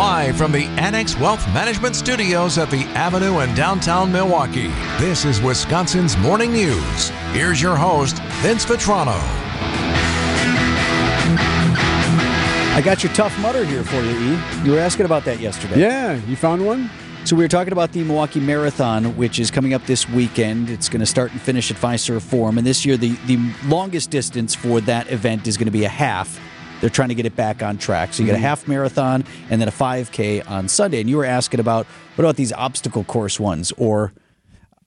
Live from the Annex Wealth Management Studios at the Avenue in downtown Milwaukee, this is Wisconsin's Morning News. Here's your host, Vince Vitrano. I got your Tough Mudder here for you, E. You were asking about that yesterday. Yeah, you found one? So we were talking about the Milwaukee Marathon, which is coming up this weekend. It's going to start and finish at Fiserv Forum, and this year the the longest distance for that event is going to be a half. They're trying to get it back on track. So you get a half marathon and then a 5K on Sunday. And you were asking about what about these obstacle course ones, or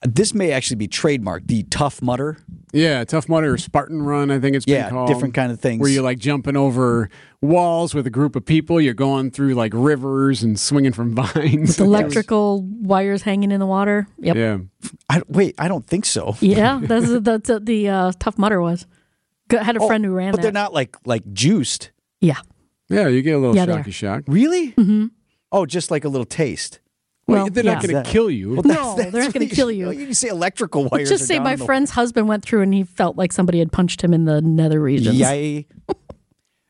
this may actually be trademarked, the Tough Mudder. Yeah, Tough Mudder or Spartan Run, I think it's been Yeah, called. different kind of things. Where you're like jumping over walls with a group of people. You're going through like rivers and swinging from vines. electrical wires hanging in the water. Yep. Yeah. I, wait, I don't think so. Yeah, that's that's what the uh, Tough Mudder was. Go- had a Oh, friend who ran but that. they're not like like juiced. Yeah. Yeah, you get a little Yeah, shocky shock. Really? Mm-hmm. Oh, just like a little taste. Well, Well, they're yeah. not going to kill you. Well, No, they're not gonna kill you. You say electrical wires. Just say my in the- friend's husband went through and he felt like somebody had punched him in the nether regions. Yay.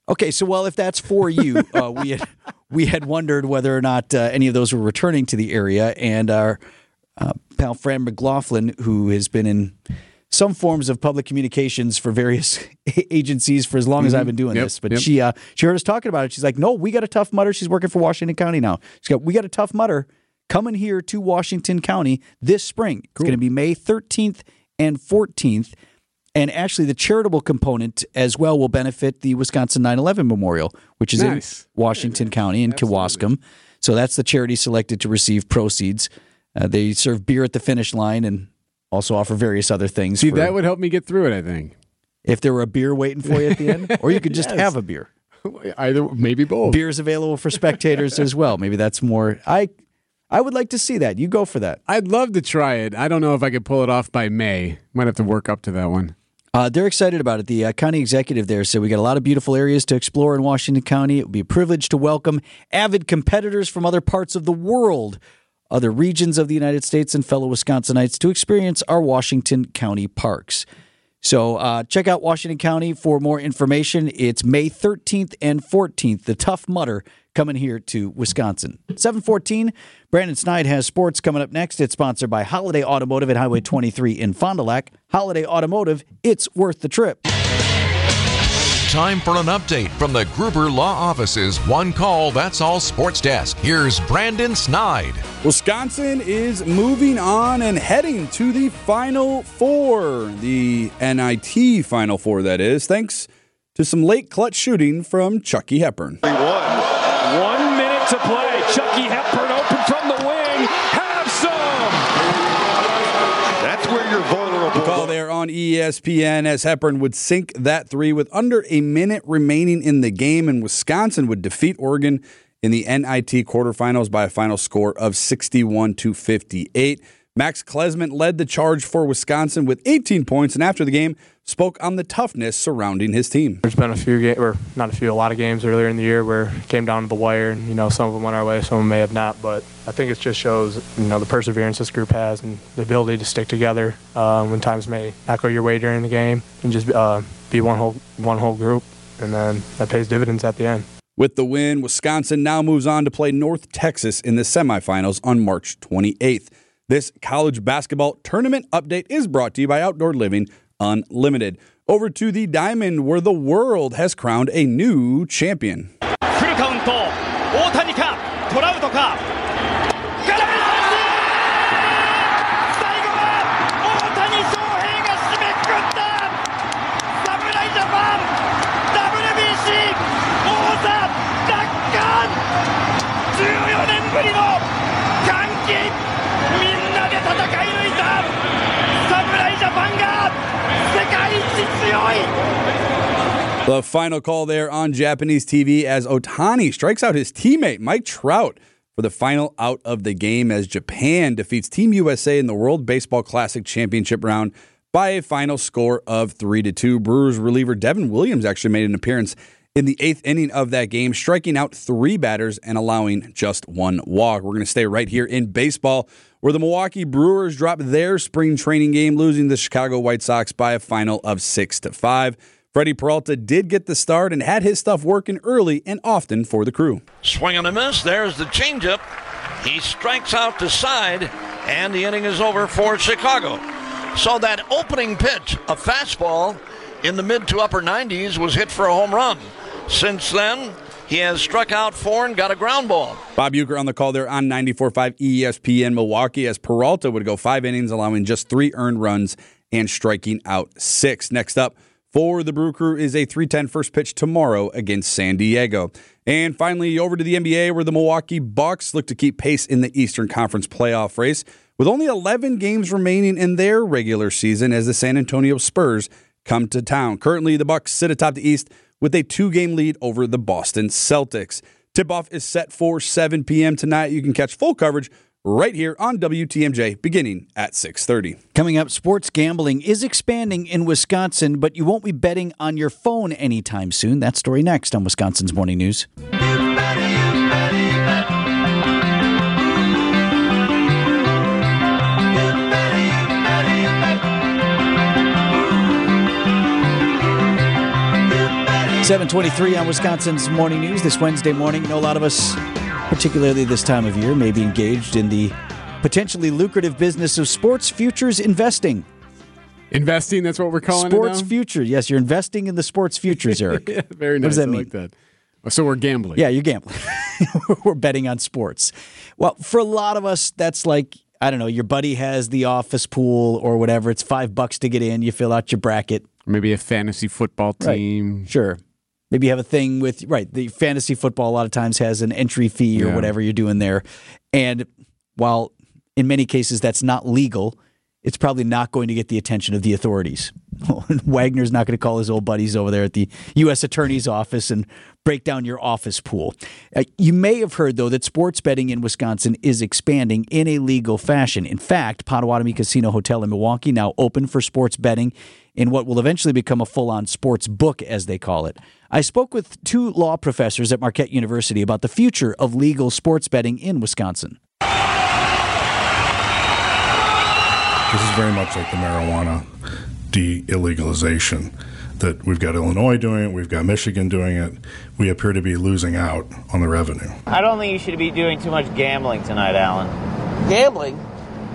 Okay, so well, if that's for you, uh, we had we had wondered whether or not uh, any of those were returning to the area, and our uh, pal Fran McLaughlin, who has been in some forms of public communications for various agencies for as long as I've been doing Mm-hmm. Yep, this, but yep. she uh, she heard us talking about it. She's like, "No, we got a Tough Mudder." She's working for Washington County now. She's got we got a Tough Mudder coming here to Washington County this spring. It's going to be May 13th and 14th. And actually, the charitable component as well will benefit the Wisconsin 9 11 Memorial, which is Nice. in Washington County in Kewaskum. So that's the charity selected to receive proceeds. Uh, they serve beer at the finish line and also offer various other things. See, for- that would help me get through it, I think. if there were a beer waiting for you at the end, or you could just Yes. have a beer. Either, maybe both. Beer's available for spectators as well. Maybe that's more. I I would like to see that. You go for that. I'd love to try it. I don't know if I could pull it off by May. Might have to work up to that one. Uh, they're excited about it. The uh, county executive there said we got a lot of beautiful areas to explore in Washington County. It would be a privilege to welcome avid competitors from other parts of the world, other regions of the United States, and fellow Wisconsinites to experience our Washington County parks. So uh, check out Washington County for more information. It's May 13th and 14th. The Tough Mudder coming here to Wisconsin. 714, Brandon Snide has sports coming up next. It's sponsored by Holiday Automotive at Highway 23 in Fond du Lac. Holiday Automotive, it's worth the trip. Time for an update from the Gruber Law Office's One Call That's All Sports Desk. Here's Brandon Snide. Wisconsin is moving on and heading to the Final Four, the NIT Final Four, that is, thanks to some late clutch shooting from Chucky Hepburn. One. One minute to play. Chucky Hepburn open from the wing. Have some. That's where you're vulnerable. Call there on ESPN as Hepburn would sink that three with under a minute remaining in the game, and Wisconsin would defeat Oregon in the NIT quarterfinals by a final score of 61 to 58. Max Klesmit led the charge for Wisconsin with 18 points, and after the game, spoke on the toughness surrounding his team. There's been a few games, or not a few, a lot of games earlier in the year where it came down to the wire, and you know some of them went our way, some of them may have not. But I think it just shows you know the perseverance this group has and the ability to stick together uh, when times may not go your way during the game, and just uh, be one whole one whole group, and then that pays dividends at the end. With the win, Wisconsin now moves on to play North Texas in the semifinals on March 28th. This college basketball tournament update is brought to you by Outdoor Living Unlimited. Over to the Diamond, where the world has crowned a new champion. The final call there on Japanese TV as Otani strikes out his teammate Mike Trout for the final out of the game as Japan defeats Team USA in the World Baseball Classic Championship round by a final score of 3 to 2. Brewers reliever Devin Williams actually made an appearance in the eighth inning of that game, striking out three batters and allowing just one walk. We're going to stay right here in baseball, where the Milwaukee Brewers dropped their spring training game, losing the Chicago White Sox by a final of six to five. Freddie Peralta did get the start and had his stuff working early and often for the crew. Swing and a miss. There's the changeup. He strikes out to side, and the inning is over for Chicago. So that opening pitch, a fastball in the mid to upper 90s, was hit for a home run. Since then, he has struck out four and got a ground ball. Bob Uecker on the call there on 94.5 ESPN Milwaukee as Peralta would go five innings, allowing just three earned runs and striking out six. Next up for the Brew Crew is a 310 first pitch tomorrow against San Diego. And finally, over to the NBA where the Milwaukee Bucks look to keep pace in the Eastern Conference playoff race with only 11 games remaining in their regular season as the San Antonio Spurs come to town. Currently, the Bucks sit atop the East with a two-game lead over the Boston Celtics. Tip-off is set for 7 p.m. tonight. You can catch full coverage right here on WTMJ beginning at 6:30. Coming up, sports gambling is expanding in Wisconsin, but you won't be betting on your phone anytime soon. That story next on Wisconsin's Morning News. 723 on Wisconsin's Morning News this Wednesday morning. You know, a lot of us, particularly this time of year, may be engaged in the potentially lucrative business of sports futures investing. Investing, that's what we're calling sports it now? future. Yes, you're investing in the sports futures, Eric. yeah, very nice. What does that I mean? like that. Oh, So we're gambling. Yeah, you're gambling. We're betting on sports. Well, for a lot of us, that's like, I don't know, your buddy has the office pool or whatever. It's five bucks to get in. You fill out your bracket. Maybe a fantasy football Right. team. Sure. Maybe you have a thing with right. The fantasy football a lot of times has an entry fee or Yeah. whatever you're doing there, and while in many cases that's not legal, it's probably not going to get the attention of the authorities. Wagner's not going to call his old buddies over there at the U.S. Attorney's office and break down your office pool. Uh, you may have heard, though, that sports betting in Wisconsin is expanding in a legal fashion. In fact, Potawatomi Casino Hotel in Milwaukee now open for sports betting in what will eventually become a full on sports book, as they call it. I spoke with two law professors at Marquette University about the future of legal sports betting in Wisconsin. This is very much like the marijuana de-illegalization that we've got Illinois doing it, we've got Michigan doing it. We appear to be losing out on the revenue. I don't think you should be doing too much gambling tonight, Alan. Gambling?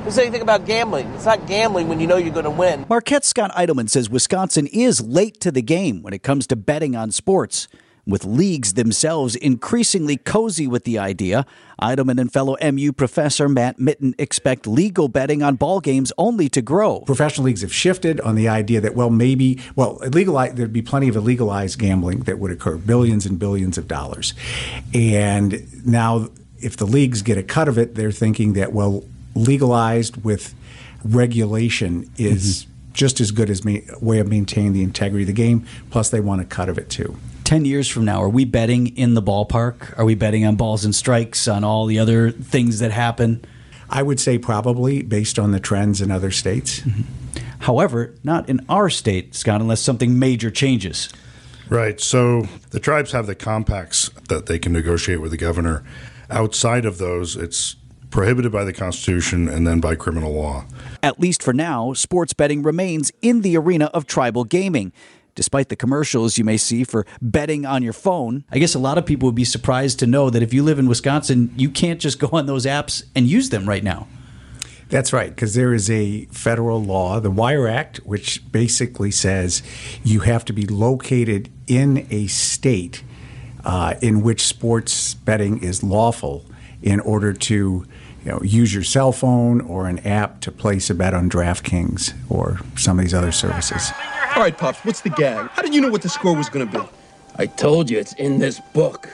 Who said anything about gambling? It's not gambling when you know you're going to win. Marquette Scott Idleman says Wisconsin is late to the game when it comes to betting on sports. With leagues themselves increasingly cozy with the idea, Idleman and fellow MU professor Matt Mitten expect legal betting on ball games only to grow. Professional leagues have shifted on the idea that, well, maybe, well, illegal, there'd be plenty of illegalized gambling that would occur, billions and billions of dollars. And now, if the leagues get a cut of it, they're thinking that, well, legalized with regulation is mm-hmm. just as good as a way of maintaining the integrity of the game. Plus, they want a cut of it too. 10 years from now, are we betting in the ballpark? Are we betting on balls and strikes, on all the other things that happen? I would say probably based on the trends in other states. Mm-hmm. However, not in our state, Scott, unless something major changes. Right. So the tribes have the compacts that they can negotiate with the governor. Outside of those, it's prohibited by the Constitution and then by criminal law. At least for now, sports betting remains in the arena of tribal gaming. Despite the commercials you may see for betting on your phone, I guess a lot of people would be surprised to know that if you live in Wisconsin, you can't just go on those apps and use them right now. That's right, because there is a federal law, the Wire Act, which basically says you have to be located in a state uh, in which sports betting is lawful in order to you know, use your cell phone or an app to place a bet on DraftKings or some of these other services. All right, Pops, what's the gag? How did you know what the score was going to be? I told you it's in this book.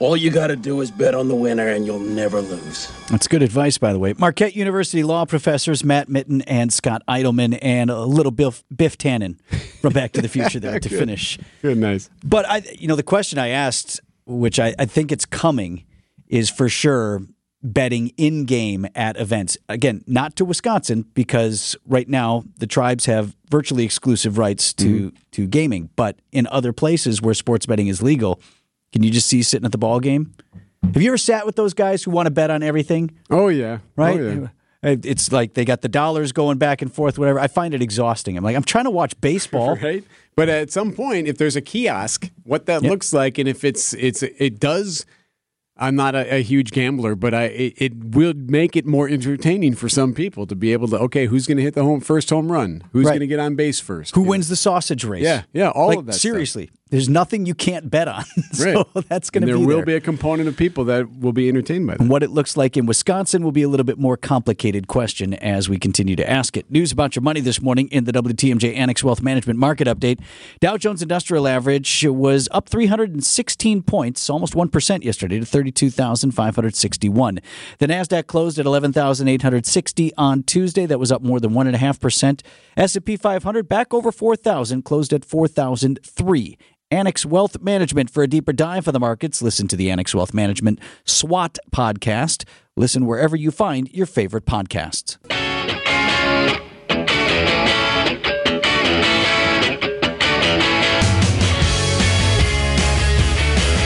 All you got to do is bet on the winner and you'll never lose. That's good advice, by the way. Marquette University law professors Matt Mitten and Scott Idleman, and a little Biff, Biff Tannen from Back to the Future there to Good. finish. Good, nice. But I, you know, the question I asked, which I, I think it's coming, is for sure betting in game at events. Again, not to Wisconsin because right now the tribes have virtually exclusive rights to mm-hmm. to gaming, but in other places where sports betting is legal, can you just see sitting at the ball game? Have you ever sat with those guys who want to bet on everything? Oh yeah, oh, Right? Oh, yeah. It's like they got the dollars going back and forth, whatever. I find it exhausting. I'm like, I'm trying to watch baseball. right? But at some point, if there's a kiosk, what that looks like, and if it's it's it does. I'm not a, a huge gambler, but I it, it will make it more entertaining for some people to be able to okay, who's going to hit the home first home run? Who's Right. going to get on base first? Who wins the sausage race? Yeah, yeah, all Like, of that. stuff. There's nothing you can't bet on. so Right. that's going to there be will there. Will be a component of people that will be entertained by that. And what it looks like in Wisconsin will be a little bit more complicated question as we continue to ask it. News about your money this morning in the WTMJ Annex Wealth Management Market Update. Dow Jones Industrial Average was up 316 points, almost 1% yesterday to 32,561. The NASDAQ closed at 11,860 on Tuesday. That was up more than 1.5%. S&P 500 back over 4,000, closed at 4,003. Annex Wealth Management. For a deeper dive of the markets, listen to the Annex Wealth Management SWAT podcast. Listen wherever you find your favorite podcasts.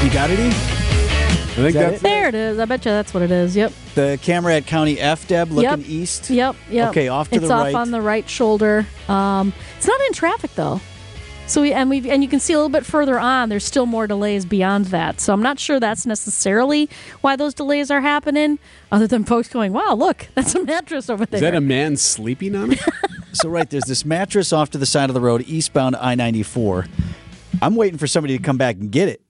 You got it, E? I think that that's it? There it is. I bet you that's what it is. Yep. The camera at County F, Deb, looking yep. east. Yep. Yep. Okay, off to it's the off right. on the right shoulder. Um, it's not in traffic though. So we and we and you can see a little bit further on. There's still more delays beyond that. So I'm not sure that's necessarily why those delays are happening. Other than folks going, "Wow, look, that's a mattress over there." Is that a man sleeping on it? So right, there's this mattress off to the side of the road, eastbound I-94. I'm waiting for somebody to come back and get it.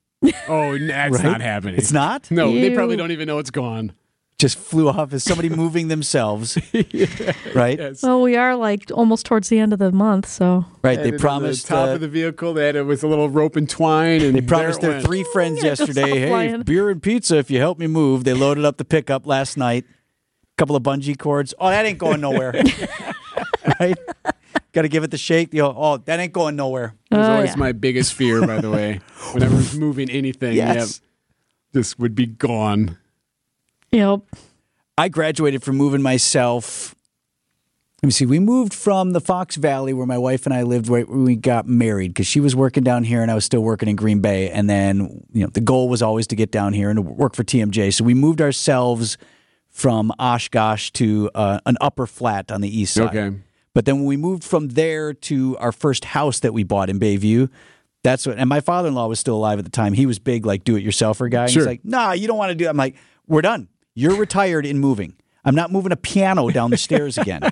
oh, that's Right? not happening. It's not? No, they probably don't even know it's gone. Just flew off as somebody moving themselves. Right? well, we are like almost towards the end of the month, so Right. Had They promised the top uh, of the vehicle. that it was a little rope and twine, and They promised their went. three friends Yeah, it's all yesterday, hey, flying. beer and pizza if you help me move. They loaded up the pickup last night. a couple of bungee cords. Oh, that ain't going nowhere. right? Got to give it the shake. You know, oh, that ain't going nowhere. It was Oh, always yeah. my biggest fear, by the way. Whenever I was moving anything, Yes. yeah, this would be gone. Yep. I graduated from moving myself. Let me see. We moved from the Fox Valley where my wife and I lived right when we got married because she was working down here and I was still working in Green Bay. And then, you know, the goal was always to get down here and to work for TMJ. So we moved ourselves from Oshkosh to uh, an upper flat on the east side. Okay. But then when we moved from there to our first house that we bought in Bayview, that's what, and my father in law was still alive at the time. He was big, like do it yourselfer guy. Sure. He's like, nah, you don't want to do it. I'm like, we're done. You're retired in moving. I'm not moving a piano down the stairs again.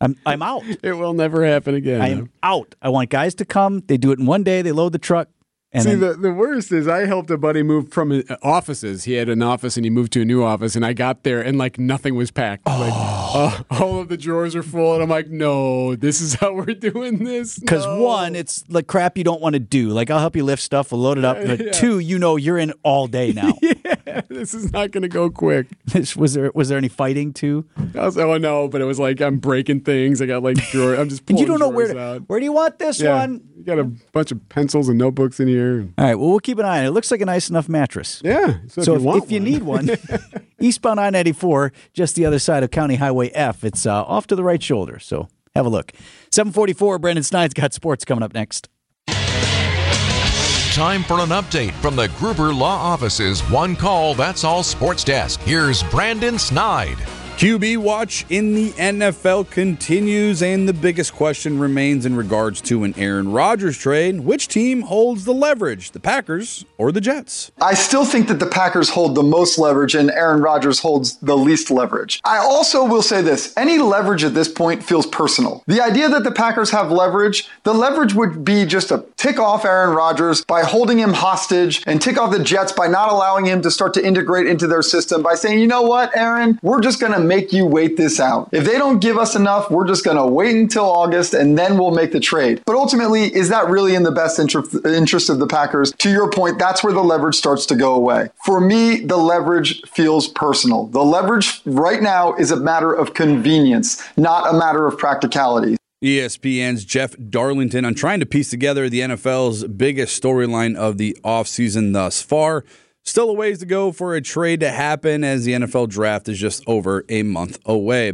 I'm, I'm out. It will never happen again. I am out. I want guys to come. They do it in one day. They load the truck. And See, then, the, the worst is I helped a buddy move from offices. He had an office and he moved to a new office, and I got there and like nothing was packed. Like uh, all of the drawers are full, and I'm like, no, this is how we're doing this. Because No. one, it's like crap you don't want to do. Like I'll help you lift stuff, we'll load it up. But Yeah. two, you know you're in all day now. yeah, this is not going to go quick. Was there was there any fighting too? I was, oh no, but it was like I'm breaking things. I got like drawer. I'm just you don't know where to, out. where do you want this Yeah, one? You got a bunch of pencils and notebooks in here. All right. Well, we'll keep an eye on it. It looks like a nice enough mattress. Yeah. So, So if if, you, want if you need one, eastbound I ninety four, just the other side of County Highway F. It's uh, off to the right shoulder. So have a look. Seven forty four. Brandon Snide's got sports coming up next. Time for an update from the Gruber Law Office's One Call That's All Sports Desk. Here's Brandon Snide. QB watch in the NFL continues, and the biggest question remains in regards to an Aaron Rodgers trade. Which team holds the leverage, the Packers or the Jets? I still think that the Packers hold the most leverage and Aaron Rodgers holds the least leverage. I also will say this any leverage at this point feels personal. The idea that the Packers have leverage, the leverage would be just to tick off Aaron Rodgers by holding him hostage and tick off the Jets by not allowing him to start to integrate into their system by saying, you know what, Aaron, we're just going to make you wait this out. If they don't give us enough, we're just going to wait until August and then we'll make the trade. But ultimately, is that really in the best interest, of the Packers? To your point, that's where the leverage starts to go away. For me, the leverage feels personal. The leverage right now is a matter of convenience, not a matter of practicality. ESPN's Jeff Darlington on trying to piece together the NFL's biggest storyline of the offseason thus far. Still a ways to go for a trade to happen as the NFL draft is just over a month away.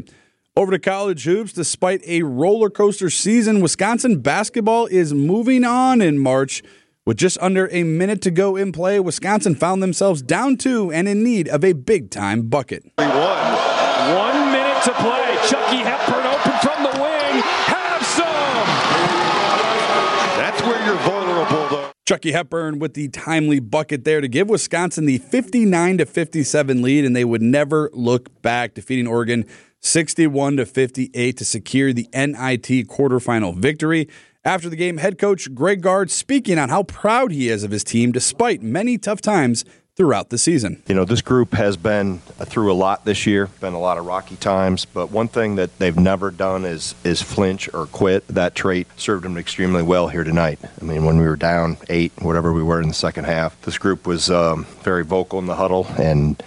Over to college hoops, despite a roller coaster season, Wisconsin basketball is moving on in March. With just under a minute to go in play, Wisconsin found themselves down two and in need of a big time bucket. One. One minute to play. Chucky Hepburn open from the wing. Have some. Chucky Hepburn with the timely bucket there to give Wisconsin the 59 to 57 lead, and they would never look back, defeating Oregon 61 to 58 to secure the NIT quarterfinal victory. After the game, head coach Greg Gard speaking on how proud he is of his team despite many tough times throughout the season. You know, this group has been through a lot this year, been a lot of rocky times, but one thing that they've never done is is flinch or quit. That trait served them extremely well here tonight. I mean, when we were down eight, whatever we were in the second half, this group was um, very vocal in the huddle and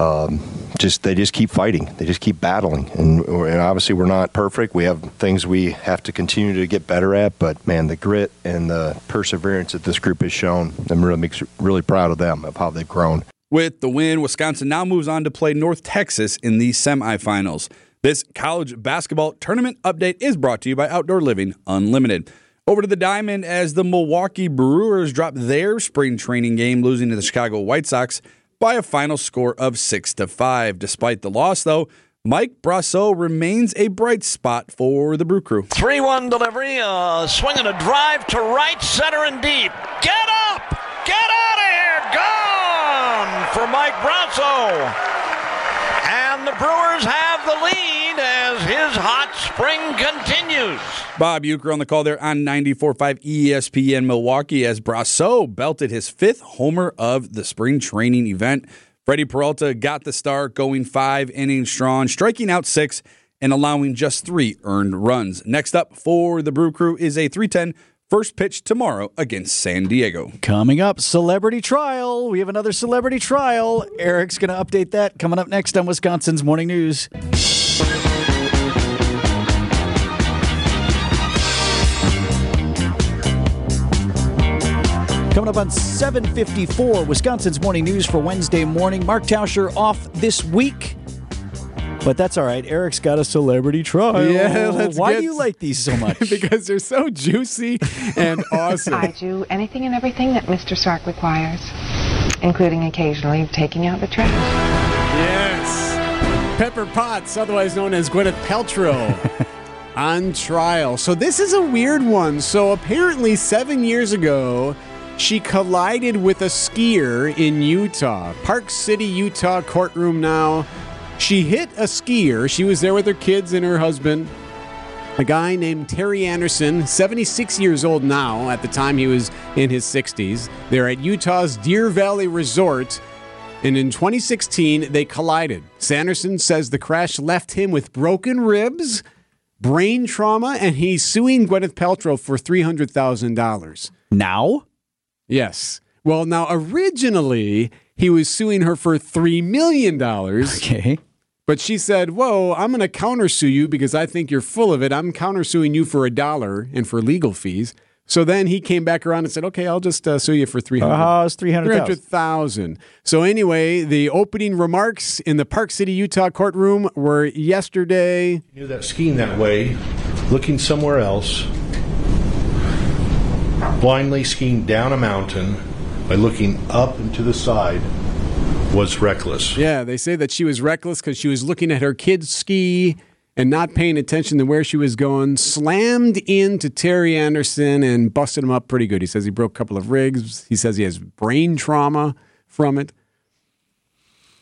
um, just they just keep fighting. They just keep battling, and, and, obviously we're not perfect. We have things we have to continue to get better at. But man, the grit and the perseverance that this group has shown, I'm really makes really proud of them of how they've grown. With the win, Wisconsin now moves on to play North Texas in the semifinals. This college basketball tournament update is brought to you by Outdoor Living Unlimited. Over to the diamond as the Milwaukee Brewers drop their spring training game, losing to the Chicago White Sox by a final score of 6 to 5. Despite the loss, though, Mike Brosseau remains a bright spot for the Brew Crew. 3 1 delivery, uh, swinging a drive to right, center, and deep. Get up! Get out of here! Gone for Mike Brosseau. And the Brewers have the lead as his hot spring continues. Bob Uecker on the call there on 94.5 ESPN Milwaukee as Brosseau belted his fifth homer of the spring training event. Freddie Peralta got the start, going five innings strong, striking out six and allowing just three earned runs. Next up for the Brew Crew is a 310 First pitch tomorrow against San Diego. Coming up, celebrity trial. We have another celebrity trial. Eric's going to update that coming up next on Wisconsin's Morning News. Coming up on 754, Wisconsin's Morning News for Wednesday morning. Mark Tauscher off this week. But that's all right. Eric's got a celebrity trial. Yeah, let's Why get- do you like these so much? because they're so juicy and awesome. I do anything and everything that Mr. Stark requires, including occasionally taking out the trash. Yes. Pepper Potts, otherwise known as Gwyneth Paltrow, on trial. So this is a weird one. So apparently, seven years ago, she collided with a skier in Utah. Park City, Utah courtroom now. She hit a skier. She was there with her kids and her husband. A guy named Terry Sanderson, 76 years old now. At the time, he was in his 60s. They're at Utah's Deer Valley Resort. And in 2016, they collided. Sanderson says the crash left him with broken ribs, brain trauma, and he's suing Gwyneth Paltrow for $300,000. Now? Yes. Well, now, originally, he was suing her for $3 million. Okay. But she said, Whoa, I'm going to countersue you because I think you're full of it. I'm countersuing you for a dollar and for legal fees. So then he came back around and said, "Okay, I'll just uh, sue you for three hundred. Uh, it's 300,000. 300,000. So anyway, the opening remarks in the Park City, Utah courtroom were yesterday. knew that skiing that way, looking somewhere else, blindly skiing down a mountain by looking up and to the side was reckless. Yeah, they say that she was reckless because she was looking at her kids ski and not paying attention to where she was going. Slammed into Terry Sanderson and busted him up pretty good. He says he broke a couple of rigs. He says he has brain trauma from it.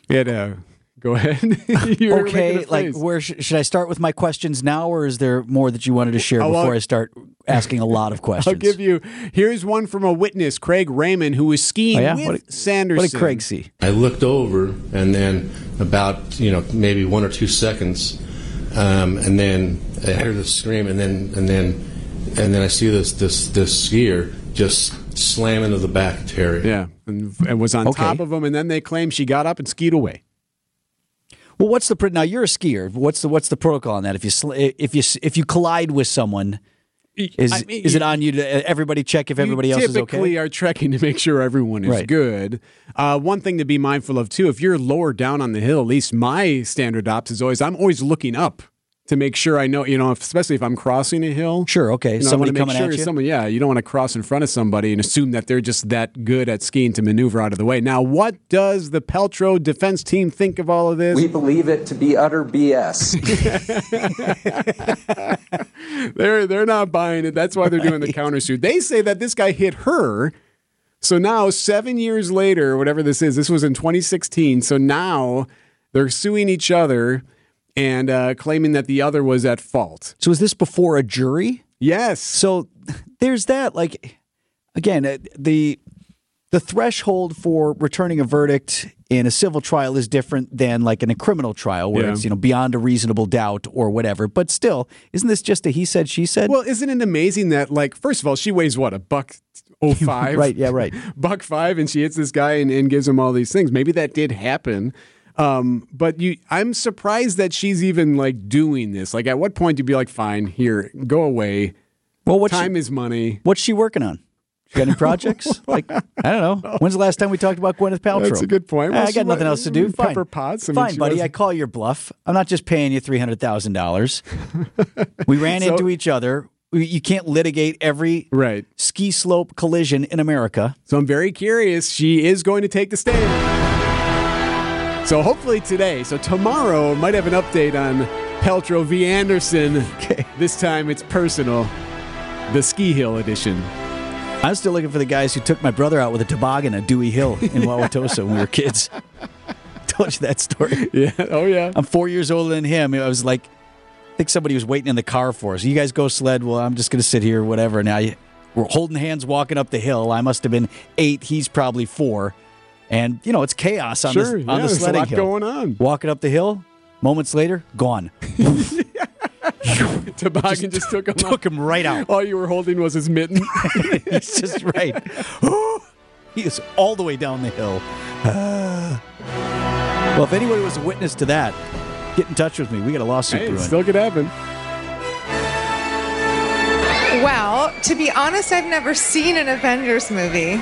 He had a. Go ahead. You were okay, like where sh- should I start with my questions now, or is there more that you wanted to share well- before I start asking a lot of questions? I'll give you. Here's one from a witness, Craig Raymond, who was skiing Oh, yeah? with What did- Sanderson. what did Craig see? I looked over, and then about you know maybe one or two seconds, um, and then I heard the scream, and then and then and then I see this this this skier just slam into the back of Terry. Yeah, and, and was on Okay. top of him, and then they claim she got up and skied away. Well, what's the now? You're a skier. What's the what's the protocol on that? If you if you if you collide with someone, is I mean, is it on you to everybody check if everybody else is okay? typically are checking to make sure everyone is Right. good. Uh, one thing to be mindful of too, if you're lower down on the hill, at least my standard ops is always I'm always looking up to make sure I know. You know, if, especially if I'm crossing a hill. Sure, okay. You know, I Somebody wanna make coming sure at you? Someone, yeah, you don't want to cross in front of somebody and assume that they're just that good at skiing to maneuver out of the way. Now, what does the Paltrow defense team think of all of this? We believe it to be utter BS. they're they're not buying it. That's why they're doing the countersuit. They say that this guy hit her So now, seven years later, whatever this is, this was in 2016. So now they're suing each other and uh, claiming that the other was at fault. So is this before a jury? Yes. So there's that. Like again, uh, the the threshold for returning a verdict in a civil trial is different than like in a criminal trial where Yeah. it's you know beyond a reasonable doubt or whatever. But still, isn't this just a he said she said? Well, isn't it amazing that, like, first of all, she weighs what, a buck oh five? Right, yeah, right. buck five, and she hits this guy and, and gives him all these things. Maybe that did happen. Um, but you, I'm surprised that she's even like doing this. Like, at what point do you be like, fine, here, go away? Well, what's time is money. What's she working on? She got any projects? like I don't know. When's the last time we talked about Gwyneth Paltrow? That's a good point. Eh, Well, I got nothing else to do. Fine, Pepper Potts. I mean, fine, buddy. was- I call your bluff. I'm not just paying you three hundred thousand dollars. We ran So- into each other. You can't litigate every right ski slope collision in America. So I'm very curious. She is going to take the stand. So hopefully today. So tomorrow might have an update on Paltrow v. Anderson. Okay. This time it's personal. The ski hill edition. I'm still looking for the guys who took my brother out with a toboggan at Dewey Hill in Wauwatosa when we were kids. Told you that story. Yeah. Oh yeah. I'm four years older than him. I was like, I think somebody was waiting in the car for us. You guys go sled. Well, I'm just going to sit here, whatever. Now you- we're holding hands walking up the hill. I must have been eight. He's probably four. And, you know, it's chaos on, Sure, the, yeah, on the there's a lot hill. going on. Walking up the hill, moments later, gone. Toboggan just, took him took him right out. All you were holding was his mitten. He's just right. he is all the way down the hill. Well, if anybody was a witness to that, get in touch with me. We got a lawsuit hey, it brewing. still could happen. Well, to be honest, I've never seen an Avengers movie.